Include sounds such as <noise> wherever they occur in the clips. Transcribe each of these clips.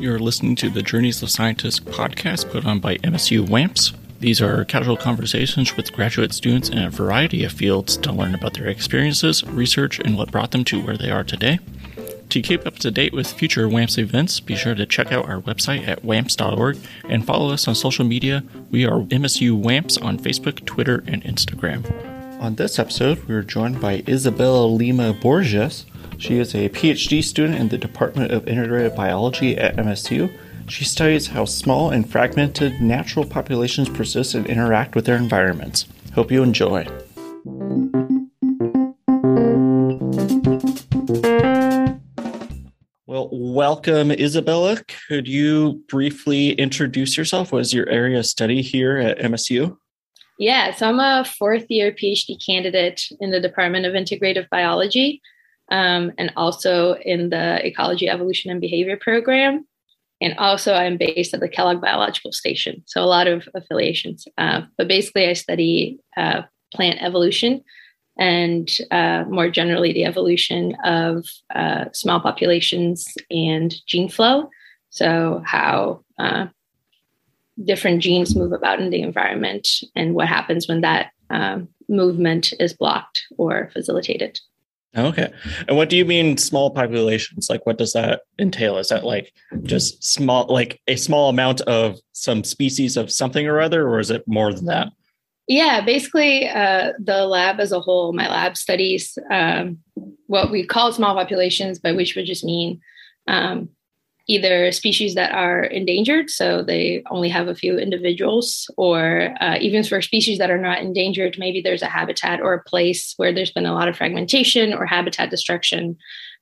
You're listening to the Journeys of Scientists podcast put on by MSU WaMPS. These are casual conversations with graduate students in a variety of fields to learn about their experiences, research, and what brought them to where they are today. To keep up to date with future WaMPS events, be sure to check out our website at wamps.org and follow us on social media. We are MSU WaMPS on Facebook, Twitter, and Instagram. On this episode, we are joined by Isabela Lima Borges. She is a PhD student in the Department of Integrated Biology at MSU. She studies how small and fragmented natural populations persist and interact with their environments. Hope you enjoy. Well, welcome, Isabela. Could you briefly introduce yourself? What is your area of study here at MSU? Yeah, so I'm a fourth year PhD candidate in the Department of Integrative Biology um, and also in the Ecology, Evolution, and Behavior program. And also, I'm based at the Kellogg Biological Station. So, a lot of affiliations. Uh, but basically, I study uh, plant evolution and uh, more generally the evolution of uh, small populations and gene flow. So, how uh, different genes move about in the environment and what happens when that um, movement is blocked or facilitated. Okay. And what do you mean small populations? Like what does that entail? Is that like just small like a small amount of some species of something or other or is it more than that? Yeah, basically uh, the lab as a whole, my lab studies um, what we call small populations, by which would just mean um, either species that are endangered, so they only have a few individuals, or uh, even for species that are not endangered, maybe there's a habitat or a place where there's been a lot of fragmentation or habitat destruction.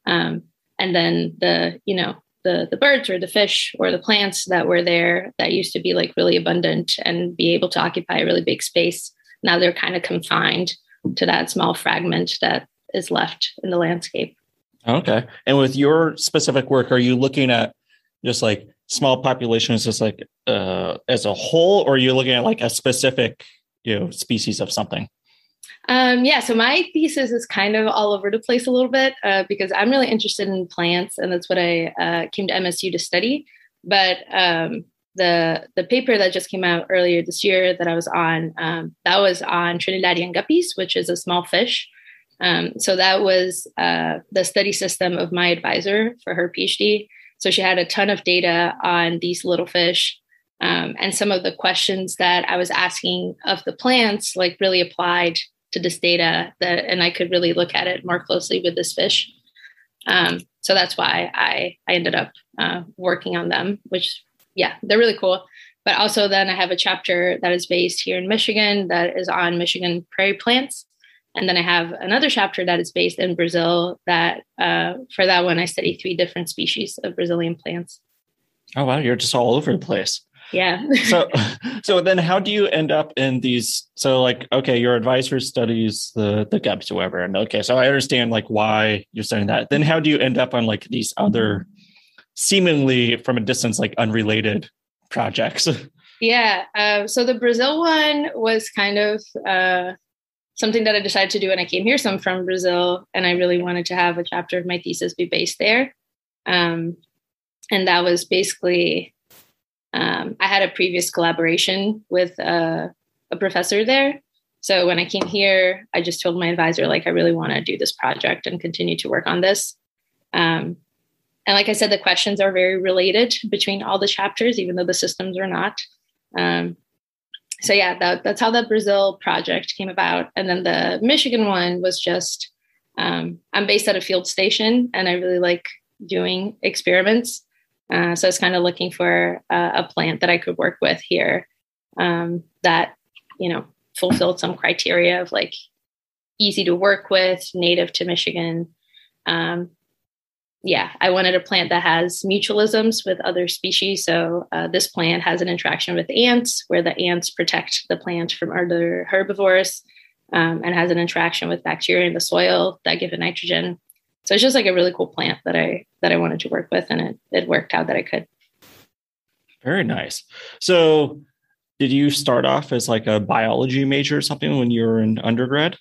Um, and then the, you know, the, the birds or the fish or the plants that were there that used to be like really abundant and be able to occupy a really big space. Now they're kind of confined to that small fragment that is left in the landscape. Okay. And with your specific work, are you looking at just like small populations just like uh, as a whole, or are you looking at like a specific, you know, species of something? Um, yeah, so my thesis is kind of all over the place a little bit uh, because I'm really interested in plants, and that's what I uh, came to MSU to study. But um, the the paper that just came out earlier this year that I was on, um, that was on Trinidadian guppies, which is a small fish. Um, so that was uh, the study system of my advisor for her PhD. So she had a ton of data on these little fish. Um, and some of the questions that I was asking of the plants like really applied to this data that and I could really look at it more closely with this fish. Um, so that's why I I ended up uh, working on them, which yeah, they're really cool. But also then I have a chapter that is based here in Michigan that is on Michigan prairie plants. And then I have another chapter that is based in Brazil. That uh, for that one, I study three different species of Brazilian plants. Oh wow, you're just all over the place. Yeah. <laughs> so, so then how do you end up in these? So, like, okay, your advisor studies the the gups, whatever, and okay, so I understand like why you're studying that. Then how do you end up on like these other, seemingly from a distance, like unrelated projects? <laughs> Yeah. Uh, so the Brazil one was kind of uh, something that I decided to do when I came here. So I'm from Brazil, and I really wanted to have a chapter of my thesis be based there. Um, and that was basically, um, I had a previous collaboration with uh, a professor there. So when I came here, I just told my advisor, like, I really want to do this project and continue to work on this. Um, and like I said, the questions are very related between all the chapters, even though the systems are not. Um, so yeah, that, that's how the Brazil project came about. And then the Michigan one was just um, I'm based at a field station, and I really like doing experiments. Uh, so I was kind of looking for a plant that I could work with here um, that you know fulfilled some criteria of like easy to work with, native to Michigan, um, yeah, I wanted a plant that has mutualisms with other species. So uh, this plant has an interaction with ants, where the ants protect the plant from other herbivores, um, and has an interaction with bacteria in the soil that give it nitrogen. So it's just like a really cool plant that I that I wanted to work with, and it it worked out that I could. Very nice. So, did you start off as like a biology major or something when you were in undergrad?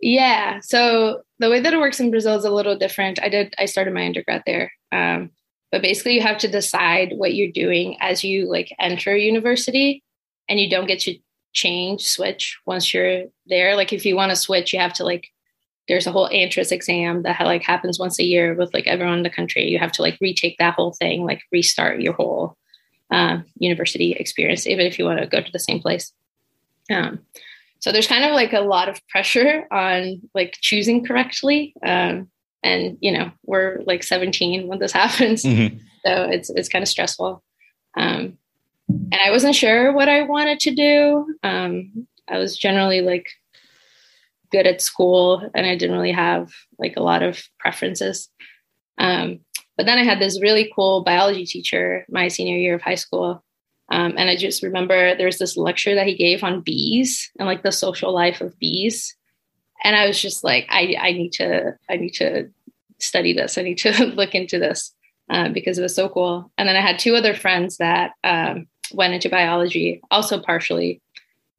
Yeah. So the way that it works in Brazil is a little different. I did, I started my undergrad there. Um, but basically you have to decide what you're doing as you like enter university and you don't get to change, switch once you're there. Like if you want to switch, you have to like, there's a whole entrance exam that like happens once a year with like everyone in the country. You have to like retake that whole thing, like restart your whole uh, university experience, even if you want to go to the same place. Um, so there's kind of like a lot of pressure on like choosing correctly. Um, and you know, we're like 17 when this <laughs> happens. Mm-hmm. So it's it's kind of stressful. Um, and I wasn't sure what I wanted to do. Um, I was generally like good at school and I didn't really have like a lot of preferences. Um, but then I had this really cool biology teacher my senior year of high school um, and I just remember there was this lecture that he gave on bees and like the social life of bees. And I was just like, I, I need to, I need to study this. I need to <laughs> look into this uh, because it was so cool. And then I had two other friends that um, went into biology, also partially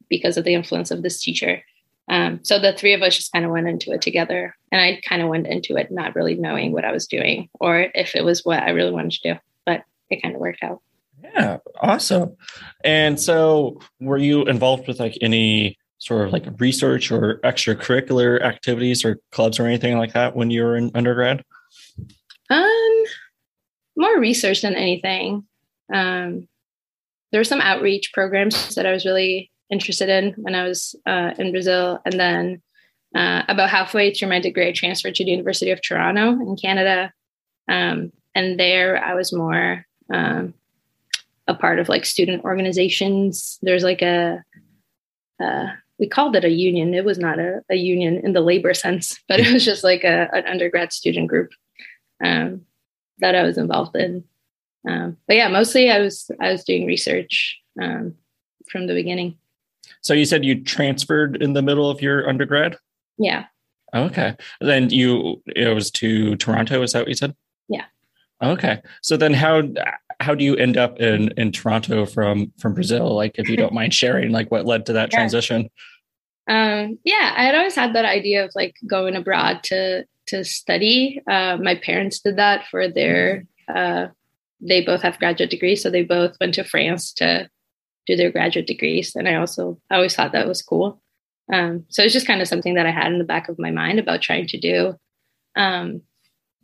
because of the influence of this teacher. Um, so the three of us just kind of went into it together. And I kind of went into it not really knowing what I was doing or if it was what I really wanted to do, but it kind of worked out. Yeah, awesome. And so, were you involved with like any sort of like research or extracurricular activities or clubs or anything like that when you were in undergrad? Um, more research than anything. Um, there were some outreach programs that I was really interested in when I was uh, in Brazil, and then uh, about halfway through my degree, I transferred to the University of Toronto in Canada, um, and there I was more um, a part of like student organizations. There's like a, uh, we called it a union. It was not a, a, union in the labor sense, but it was just like a, an undergrad student group um, that I was involved in. Um, but yeah, mostly I was I was doing research um, from the beginning. So you said you transferred in the middle of your undergrad. Yeah. Okay. Then you it was to Toronto. Is that what you said? Yeah. Okay. So then how how do you end up in in Toronto from from Brazil? Like, if you don't mind <laughs> sharing, like what led to that yeah. transition? Um, yeah, I had always had that idea of like going abroad to to study. Uh, my parents did that for their. Uh, they both have graduate degrees, so they both went to France to do their graduate degrees, and I also I always thought that was cool. Um, so it's just kind of something that I had in the back of my mind about trying to do. Um,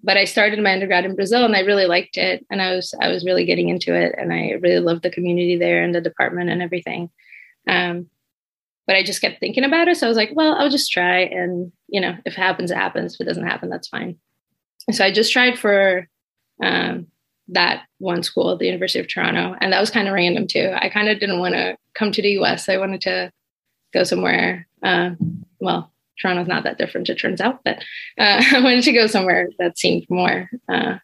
but I started my undergrad in Brazil and I really liked it and I was I was really getting into it and I really loved the community there and the department and everything. Um, but I just kept thinking about it. So I was like, well, I'll just try and you know, if it happens, it happens. If it doesn't happen, that's fine. So I just tried for um, that one school the University of Toronto. And that was kind of random too. I kind of didn't want to come to the US. I wanted to go somewhere, uh, well, Toronto's not that different, it turns out, but uh, I wanted to go somewhere that seemed more uh,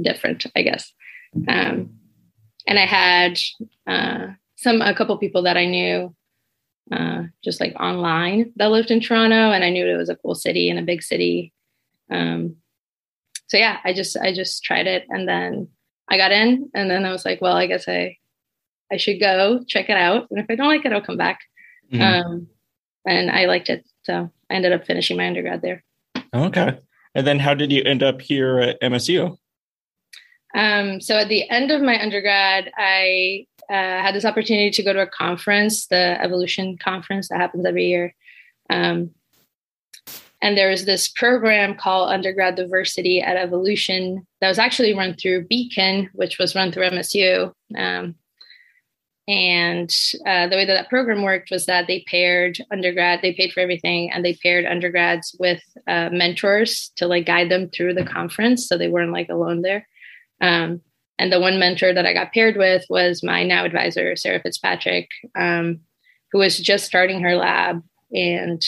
different, I guess. Um, and I had uh, some a couple people that I knew uh, just like online that lived in Toronto, and I knew it was a cool city and a big city. Um, so yeah, I just I just tried it, and then I got in, and then I was like, well, I guess I I should go check it out, and if I don't like it, I'll come back. Mm-hmm. Um, and I liked it. So I ended up finishing my undergrad there. Okay. And then how did you end up here at MSU? Um, so at the end of my undergrad, I uh, had this opportunity to go to a conference, the Evolution Conference that happens every year. Um, and there was this program called Undergrad Diversity at Evolution that was actually run through BEACON, which was run through MSU. Um, and uh, the way that that program worked was that they paired undergrad, they paid for everything, and they paired undergrads with uh, mentors to like guide them through the conference, so they weren't like alone there. Um, and the one mentor that I got paired with was my now advisor, Sarah Fitzpatrick, um, who was just starting her lab, and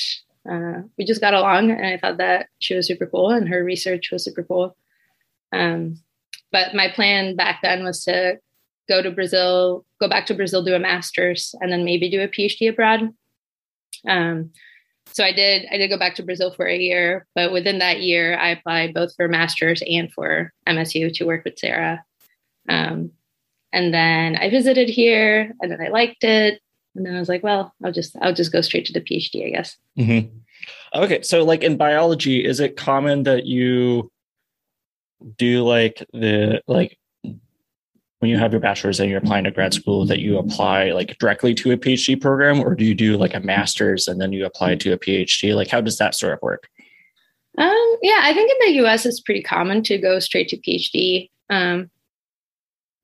uh, we just got along. And I thought that she was super cool, and her research was super cool. Um, but my plan back then was to go to Brazil, go back to Brazil, do a master's, and then maybe do a PhD abroad. Um, so I did. I did go back to Brazil for a year, but within that year, I applied both for master's and for MSU to work with Sarah. Um, and then I visited here, and then I liked it, and then I was like, well, I'll just I'll just go straight to the PhD, I guess. Mm-hmm. Okay, so like in biology, is it common that you do like the like when you have your bachelor's and you're applying to grad school that you apply like directly to a PhD program, or do you do like a master's and then you apply to a PhD? Like, how does that sort of work? Um, yeah, I think in the US it's pretty common to go straight to PhD. Um,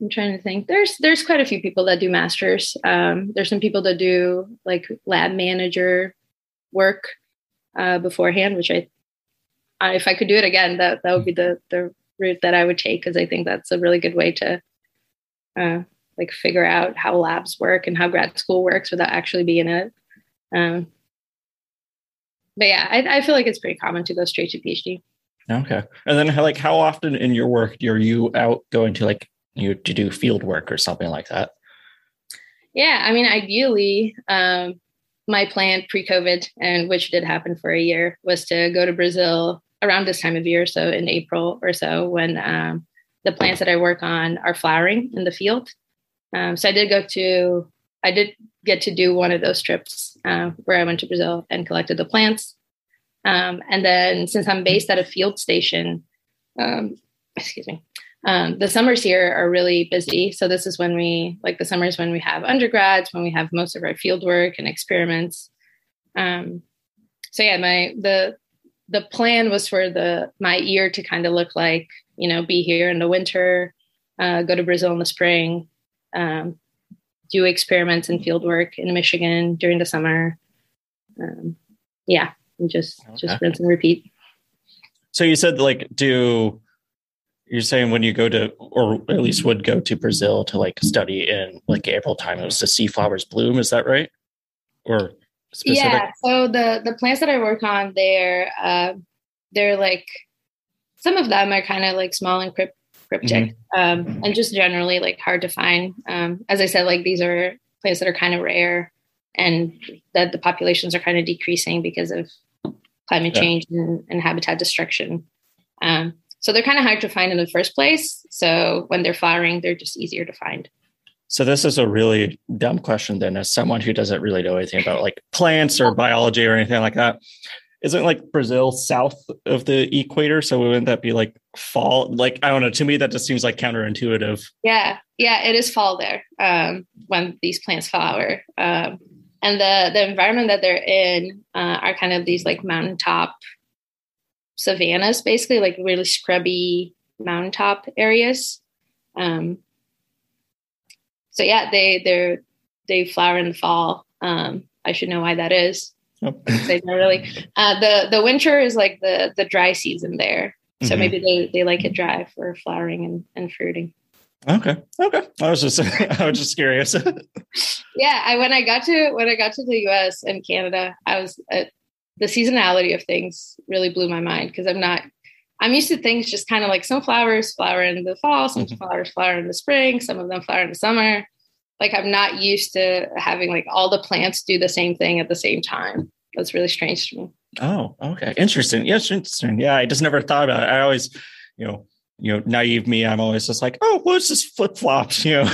I'm trying to think. There's there's quite a few people that do masters. Um, there's some people that do like lab manager work uh, beforehand, which I, I, if I could do it again, that that would be the the route that I would take because I think that's a really good way to uh, like figure out how labs work and how grad school works without actually being it. Um, but yeah, I, I feel like it's pretty common to go straight to PhD. Okay, and then like how often in your work are you out going to like you to do field work or something like that? Yeah, I mean, ideally, um, my plan pre-COVID, and which did happen for a year, was to go to Brazil around this time of year, so in April or so, when um, the plants that I work on are flowering in the field. Um, so I did go to, I did get to do one of those trips uh, where I went to Brazil and collected the plants. Um, and then since I'm based at a field station, um, excuse me, um, the summers here are really busy. So this is when we like the summers when we have undergrads, when we have most of our field work and experiments. Um, so yeah, my the the plan was for the my year to kind of look like you know be here in the winter, uh, go to Brazil in the spring, um, do experiments and field work in Michigan during the summer. Um, yeah, and just okay. just rinse and repeat. So you said like do you're saying when you go to, or at least would go to Brazil to like study in like April time, it was to see flowers bloom. Is that right? Or specific? yeah. So the the plants that I work on, they're uh, they're like some of them are kind of like small and crypt, cryptic, mm-hmm. um, and just generally like hard to find. Um, as I said, like these are plants that are kind of rare, and that the populations are kind of decreasing because of climate yeah. change and, and habitat destruction. Um, so they're kind of hard to find in the first place. So when they're flowering, they're just easier to find. So this is a really dumb question then as someone who doesn't really know anything about like plants or biology or anything like that. Isn't like Brazil south of the equator? So wouldn't that be like fall? Like, I don't know. To me, that just seems like counterintuitive. Yeah. Yeah. It is fall there um, when these plants flower. Um, and the, the environment that they're in uh, are kind of these like mountaintop savannas, basically like really scrubby mountaintop areas. Um, so yeah, they they they flower in the fall. Um, I should know why that is. Oh. <laughs> they don't really. Uh, the the winter is like the the dry season there, so mm-hmm. maybe they they like it dry for flowering and, and fruiting. Okay. Okay. I was just <laughs> I was just curious. <laughs> yeah, I when I got to when I got to the US and Canada, I was uh, the seasonality of things really blew my mind because I'm not I'm used to things just kind of like some flowers flower in the fall, some mm-hmm. flowers flower in the spring, some of them flower in the summer. Like I'm not used to having like all the plants do the same thing at the same time. That's really strange to me. Oh, okay. Interesting. Yes, interesting. Yeah, I just never thought about it. I always, you know, you know, naive me, I'm always just like, oh, well, it's just flip flops, <laughs> you know,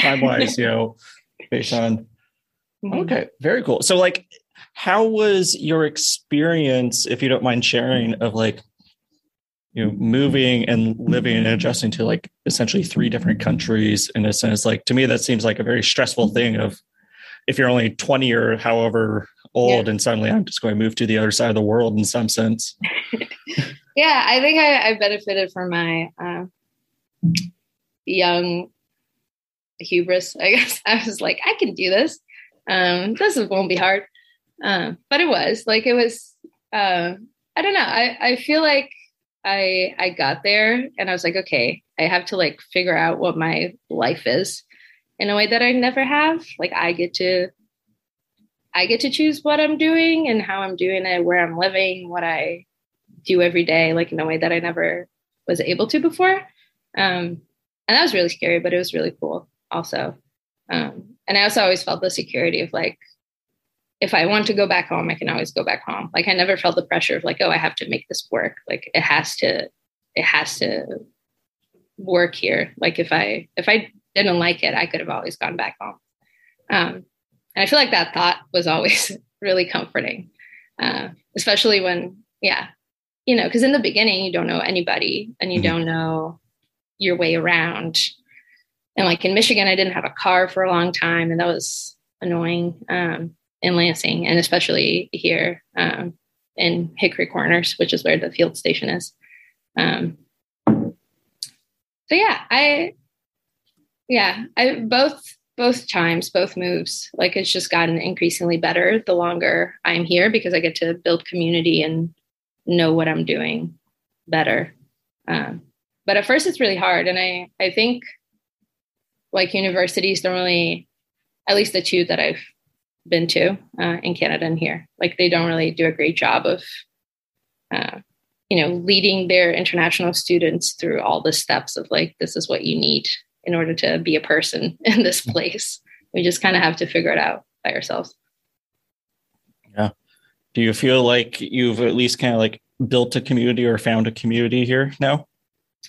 time wise, you know, based on. Mm-hmm. Okay, very cool. So, like, how was your experience, if you don't mind sharing, of like, you know, moving and living and adjusting to like essentially three different countries in a sense? Like, to me, that seems like a very stressful thing of if you're only 20 or however old yeah. and suddenly I'm just going to move to the other side of the world in some sense. <laughs> yeah, I think I, I benefited from my uh, young hubris. I guess <laughs> I was like, I can do this. Um, this won't be hard. Um, but it was like it was. Uh, I don't know. I I feel like I I got there and I was like, okay, I have to like figure out what my life is in a way that I never have. Like I get to I get to choose what I'm doing and how I'm doing it, where I'm living, what I do every day, like in a way that I never was able to before. Um, and that was really scary, but it was really cool also. Um, and I also always felt the security of like, if I want to go back home, I can always go back home. Like I never felt the pressure of like, oh, I have to make this work. Like it has to, it has to work here. Like if I if I didn't like it, I could have always gone back home. Um, and I feel like that thought was always <laughs> really comforting. uh, especially when, yeah, you know, because in the beginning you don't know anybody and you mm-hmm. don't know your way around. And like in Michigan, I didn't have a car for a long time, and that was annoying um, in Lansing, and especially here um, in Hickory Corners, which is where the field station is. Um, so yeah, I yeah, I both both times, both moves, like it's just gotten increasingly better the longer I'm here because I get to build community and know what I'm doing better. Um, but at first, it's really hard, and I I think like universities don't really, at least the two that I've been to uh, in Canada and here, like they don't really do a great job of, uh, you know, leading their international students through all the steps of like this is what you need in order to be a person <laughs> in this place. We just kind of have to figure it out by ourselves. Yeah. Do you feel like you've at least kind of like built a community or found a community here now?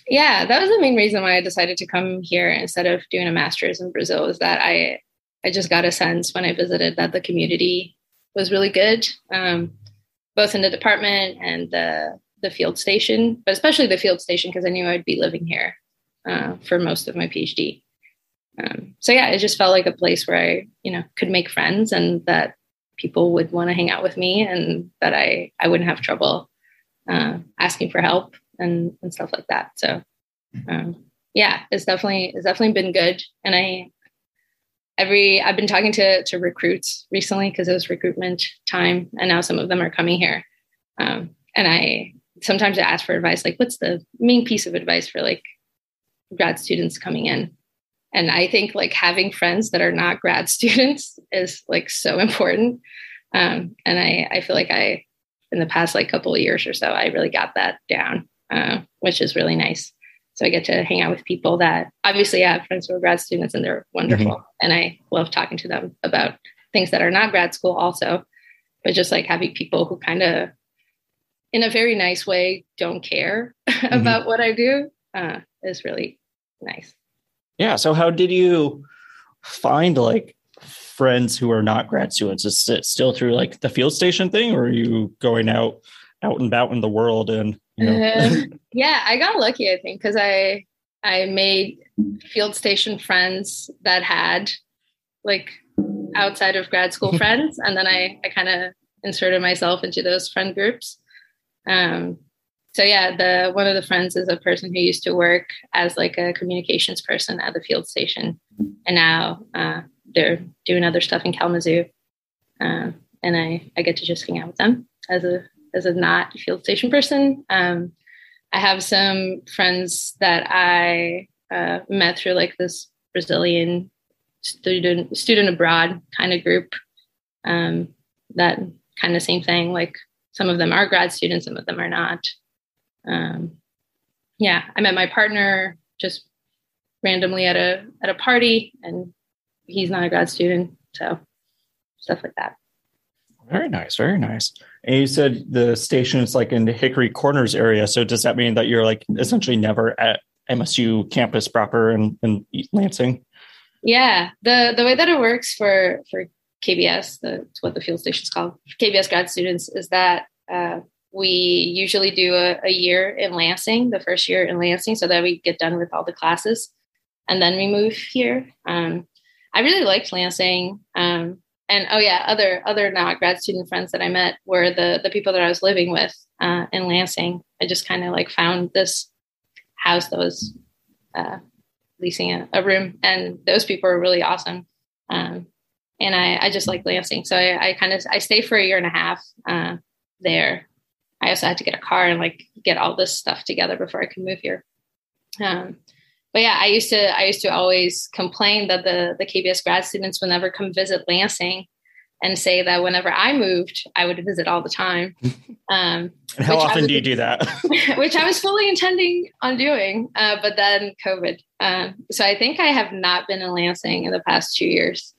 Yeah, that was the main reason why I decided to come here instead of doing a master's in Brazil. Is that I I just got a sense when I visited that the community was really good, um, both in the department and the the field station, but especially the field station because I knew I'd be living here uh, for most of my PhD. Um, so yeah, it just felt like a place where I, you know, could make friends and that people would want to hang out with me and that I, I wouldn't have trouble uh, asking for help and, and stuff like that. So um, yeah, it's definitely, it's definitely been good. And I, every, I've been talking to, to recruits recently because it was recruitment time and now some of them are coming here. Um, and I, sometimes I ask for advice, like what's the main piece of advice for like grad students coming in? And i think like having friends that are not grad <laughs> students is like so important. Um, and i i feel like i in the past like couple of years or so i really got that down uh, which is really nice so i get to hang out with people that obviously i have friends who are grad students and they're wonderful mm-hmm. and i love talking to them about things that are not grad school also but just like having people who kind of in a very nice way don't care <laughs> mm-hmm. about what i do uh, is really nice. Yeah. So how did you find like friends who are not grad students? Is it still through like the field station thing, or are you going out out and about in the world and you know? uh, <laughs> yeah, I got lucky, I think, because I I made field station friends that had like outside of grad school <laughs> friends, and then I I kind of inserted myself into those friend groups. Um, so yeah, the one of the friends is a person who used to work as like a communications person at the field station, and now uh, they're doing other stuff in Kalamazoo, uh, and I I get to just hang out with them as a as a not field station person. Um, I have some friends that I uh, met through like this Brazilian student student abroad kind of group. Um, that kind of same thing. Like some of them are grad students, some of them are not um, yeah, I met my partner just randomly at a at a party, and he's not a grad student, so stuff like that. Very nice, very nice. And you said the station is like in the Hickory Corners area. So does that mean that you're like essentially never at MSU campus proper in, in Lansing? Yeah, the the way that it works for for KBS, that's what the field station's called, KBS grad students, is that uh, we usually do a, a, year in Lansing, the first year in Lansing, so that we get done with all the classes, and then we move here. Um, I really liked Lansing, um, and oh yeah, other other not grad student friends that I met were the the people that I was living with uh, in Lansing. I just kind of like found this house that was uh, leasing a, a, room, and those people were really awesome. Um, and I, I just like Lansing, so I, I kind of I stayed for a year and a half uh, there I also had to get a car and like get all this stuff together before I could move here. Um, but yeah, I used to I used to always complain that the the KBS grad students would never come visit Lansing, and say that whenever I moved, I would visit all the time. <laughs> Um, and how often was, do you do <laughs> that? which I was fully intending on doing, uh, but then COVID. Um, so I think I have not been in Lansing in the past two years.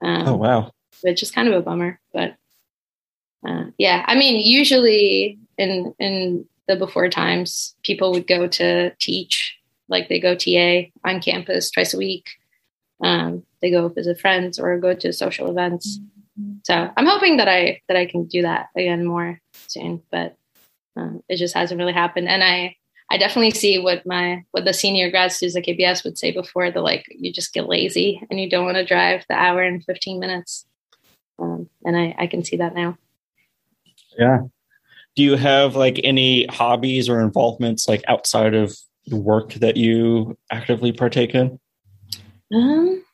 Um, oh wow! Which is kind of a bummer, but uh, yeah, I mean, usually in in the before times, people would go to teach, like they go TA on campus twice a week. Um, they go visit friends or go to social events. so I'm hoping that I that I can do that again more soon, but um, it just hasn't really happened. And I I definitely see what my what the senior grad students at KBS would say before the like you just get lazy and you don't want to drive the hour and 15 minutes. Um, and I, I can see that now. Yeah. Do you have like any hobbies or involvements like outside of work that you actively partake in? Um,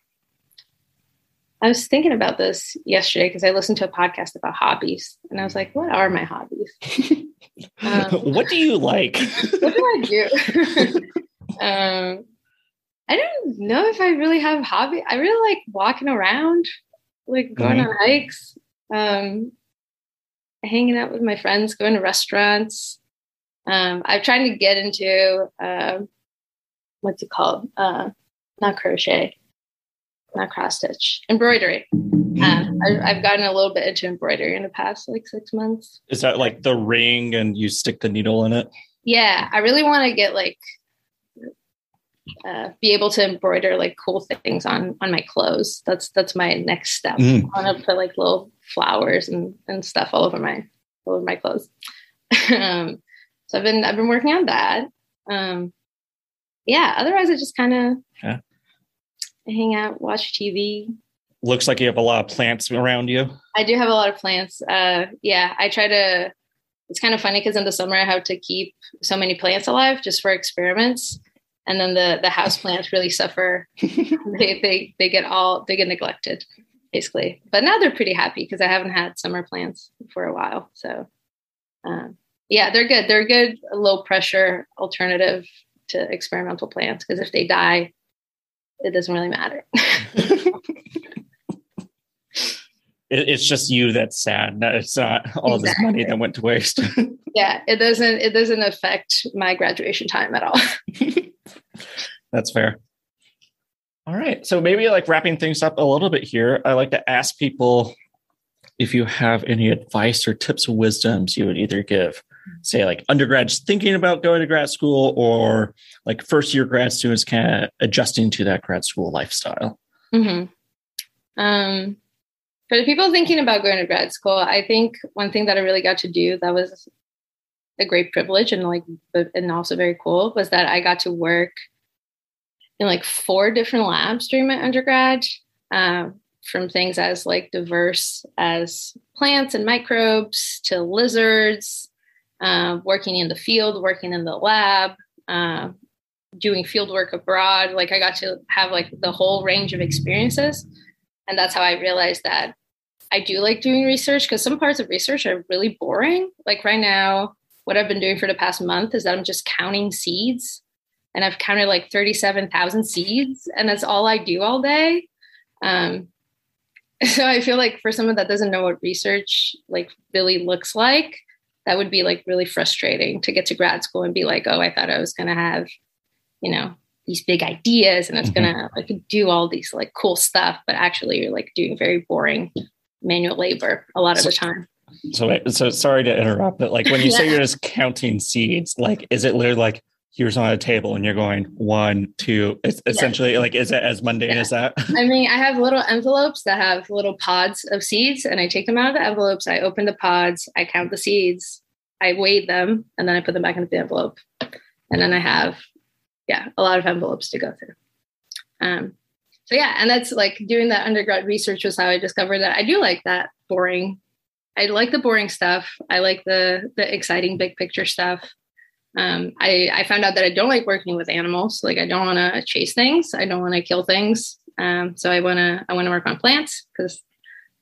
I was thinking about this yesterday because I listened to a podcast about hobbies, and I was like, "What are my hobbies? <laughs> um, what do you like? what do I do?" <laughs> um, I don't know if I really have hobby. I really like walking around, like going mm-hmm. on hikes, um, hanging out with my friends, going to restaurants. Um, I'm trying to get into uh, what's it called? Uh, not crochet not cross stitch, embroidery. Um, I, I've gotten a little bit into embroidery in the past like six months. Is that like the ring and you stick the needle in it? Yeah, I really want to get like uh, be able to embroider like cool things on on my clothes. That's that's my next step. Mm. I want to put like little flowers and and stuff all over my all over my clothes. <laughs> um, so I've been I've been working on that. Um, yeah. Otherwise, I just kind of yeah hang out, watch TV. Looks like you have a lot of plants around you. I do have a lot of plants. Uh, yeah, I try to. It's kind of funny because in the summer I have to keep so many plants alive just for experiments, and then the the house plants really suffer. <laughs> they they they get all they get neglected basically. But now they're pretty happy because I haven't had summer plants for a while. So, um, yeah, they're good. They're a good low pressure alternative to experimental plants because if they die, it doesn't really matter. <laughs> it's just you that's sad. It's not all exactly. this money that went to waste. <laughs> yeah, it doesn't. It doesn't affect my graduation time at all. <laughs> that's fair. All right, so maybe like wrapping things up a little bit here, I like to ask people if you have any advice or tips or wisdoms you would either give say like undergrads thinking about going to grad school or like first year grad students kind of adjusting to that grad school lifestyle mm-hmm. um, for the people thinking about going to grad school i think one thing that i really got to do that was a great privilege and like and also very cool was that i got to work in like four different labs during my undergrad um, from things as like diverse as plants and microbes to lizards uh, working in the field, working in the lab, uh, doing field work abroad. Like I got to have like the whole range of experiences. And that's how I realized that I do like doing research because some parts of research are really boring. Like right now, what I've been doing for the past month is that I'm just counting seeds. And I've counted like 37,000 seeds, and that's all I do all day. Um, <laughs> so I feel like for someone that doesn't know what research like really looks like, that would be like really frustrating to get to grad school and be like, oh, I thought I was going to have, you know, these big ideas and it's mm-hmm. going to like do all these like cool stuff, but actually you're like doing very boring manual labor a lot of the time. So, so sorry to interrupt, but like when you <laughs> yeah. say you're just counting seeds, like, is it literally like here's on a table and you're going one, two, it's essentially yeah. like, is it as mundane yeah. as that? <laughs> I mean, I have little envelopes that have little pods of seeds and I take them out of the envelopes. I open the pods, I count the seeds, I weigh them, and then I put them back into the envelope. And then I have, yeah, a lot of envelopes to go through. Um, so yeah, and that's like doing that undergrad research was how I discovered that I do like that boring. I like the boring stuff. I like the the exciting big picture stuff. Um, I, I found out that I don't like working with animals. Like I don't want to chase things. I don't want to kill things. Um, so I want to I want to work on plants because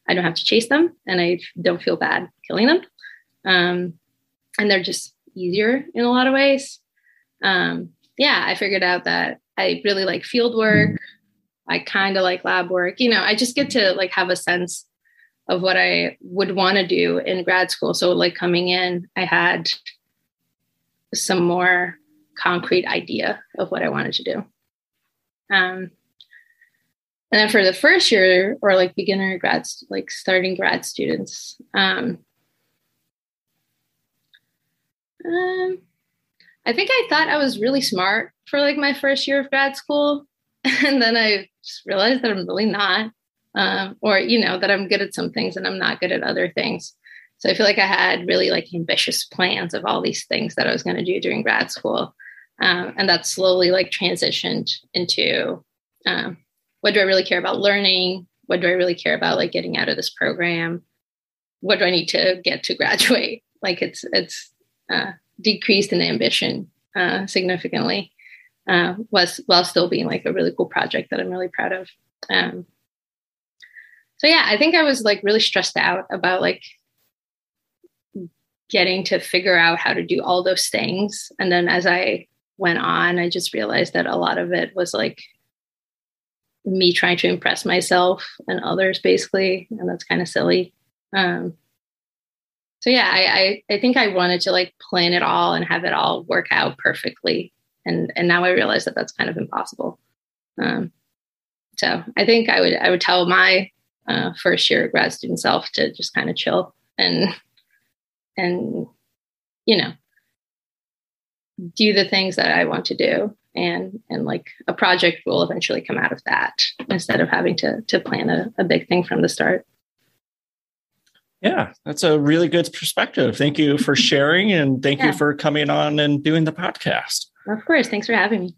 I don't have to chase them and I don't feel bad killing them. Um, and they're just easier in a lot of ways. Um, yeah, I figured out that I really like field work. I kind of like lab work. You know, I just get to like have a sense of what I would want to do in grad school. So like coming in, I had some more concrete idea of what I wanted to do. Um, and then for the first year or like beginner grads, like starting grad students, um, um, I think I thought I was really smart for like my first year of grad school. <laughs> And then I just realized that I'm really not. um, or you know that I'm good at some things and I'm not good at other things. So I feel like I had really like ambitious plans of all these things that I was going to do during grad school, um, and that slowly like transitioned into um, what do I really care about learning? What do I really care about like getting out of this program? What do I need to get to graduate? <laughs> Like it's it's uh, decreased in ambition uh, significantly, uh, was while still being like a really cool project that I'm really proud of. Um, so yeah, I think I was like really stressed out about like getting to figure out how to do all those things. And then as I went on, I just realized that a lot of it was like me trying to impress myself and others, basically. And that's kind of silly. Um, so yeah, I, I, I think I wanted to like plan it all and have it all work out perfectly. And and now I realize that that's kind of impossible. Um, so I think I would I would tell my uh, first year grad student self to just kind of chill and and you know do the things that I want to do and and like a project will eventually come out of that instead of having to to plan a, a big thing from the start. Yeah, that's a really good perspective. Thank you for <laughs> sharing and thank yeah. you for coming on and doing the podcast. Of course. Thanks for having me.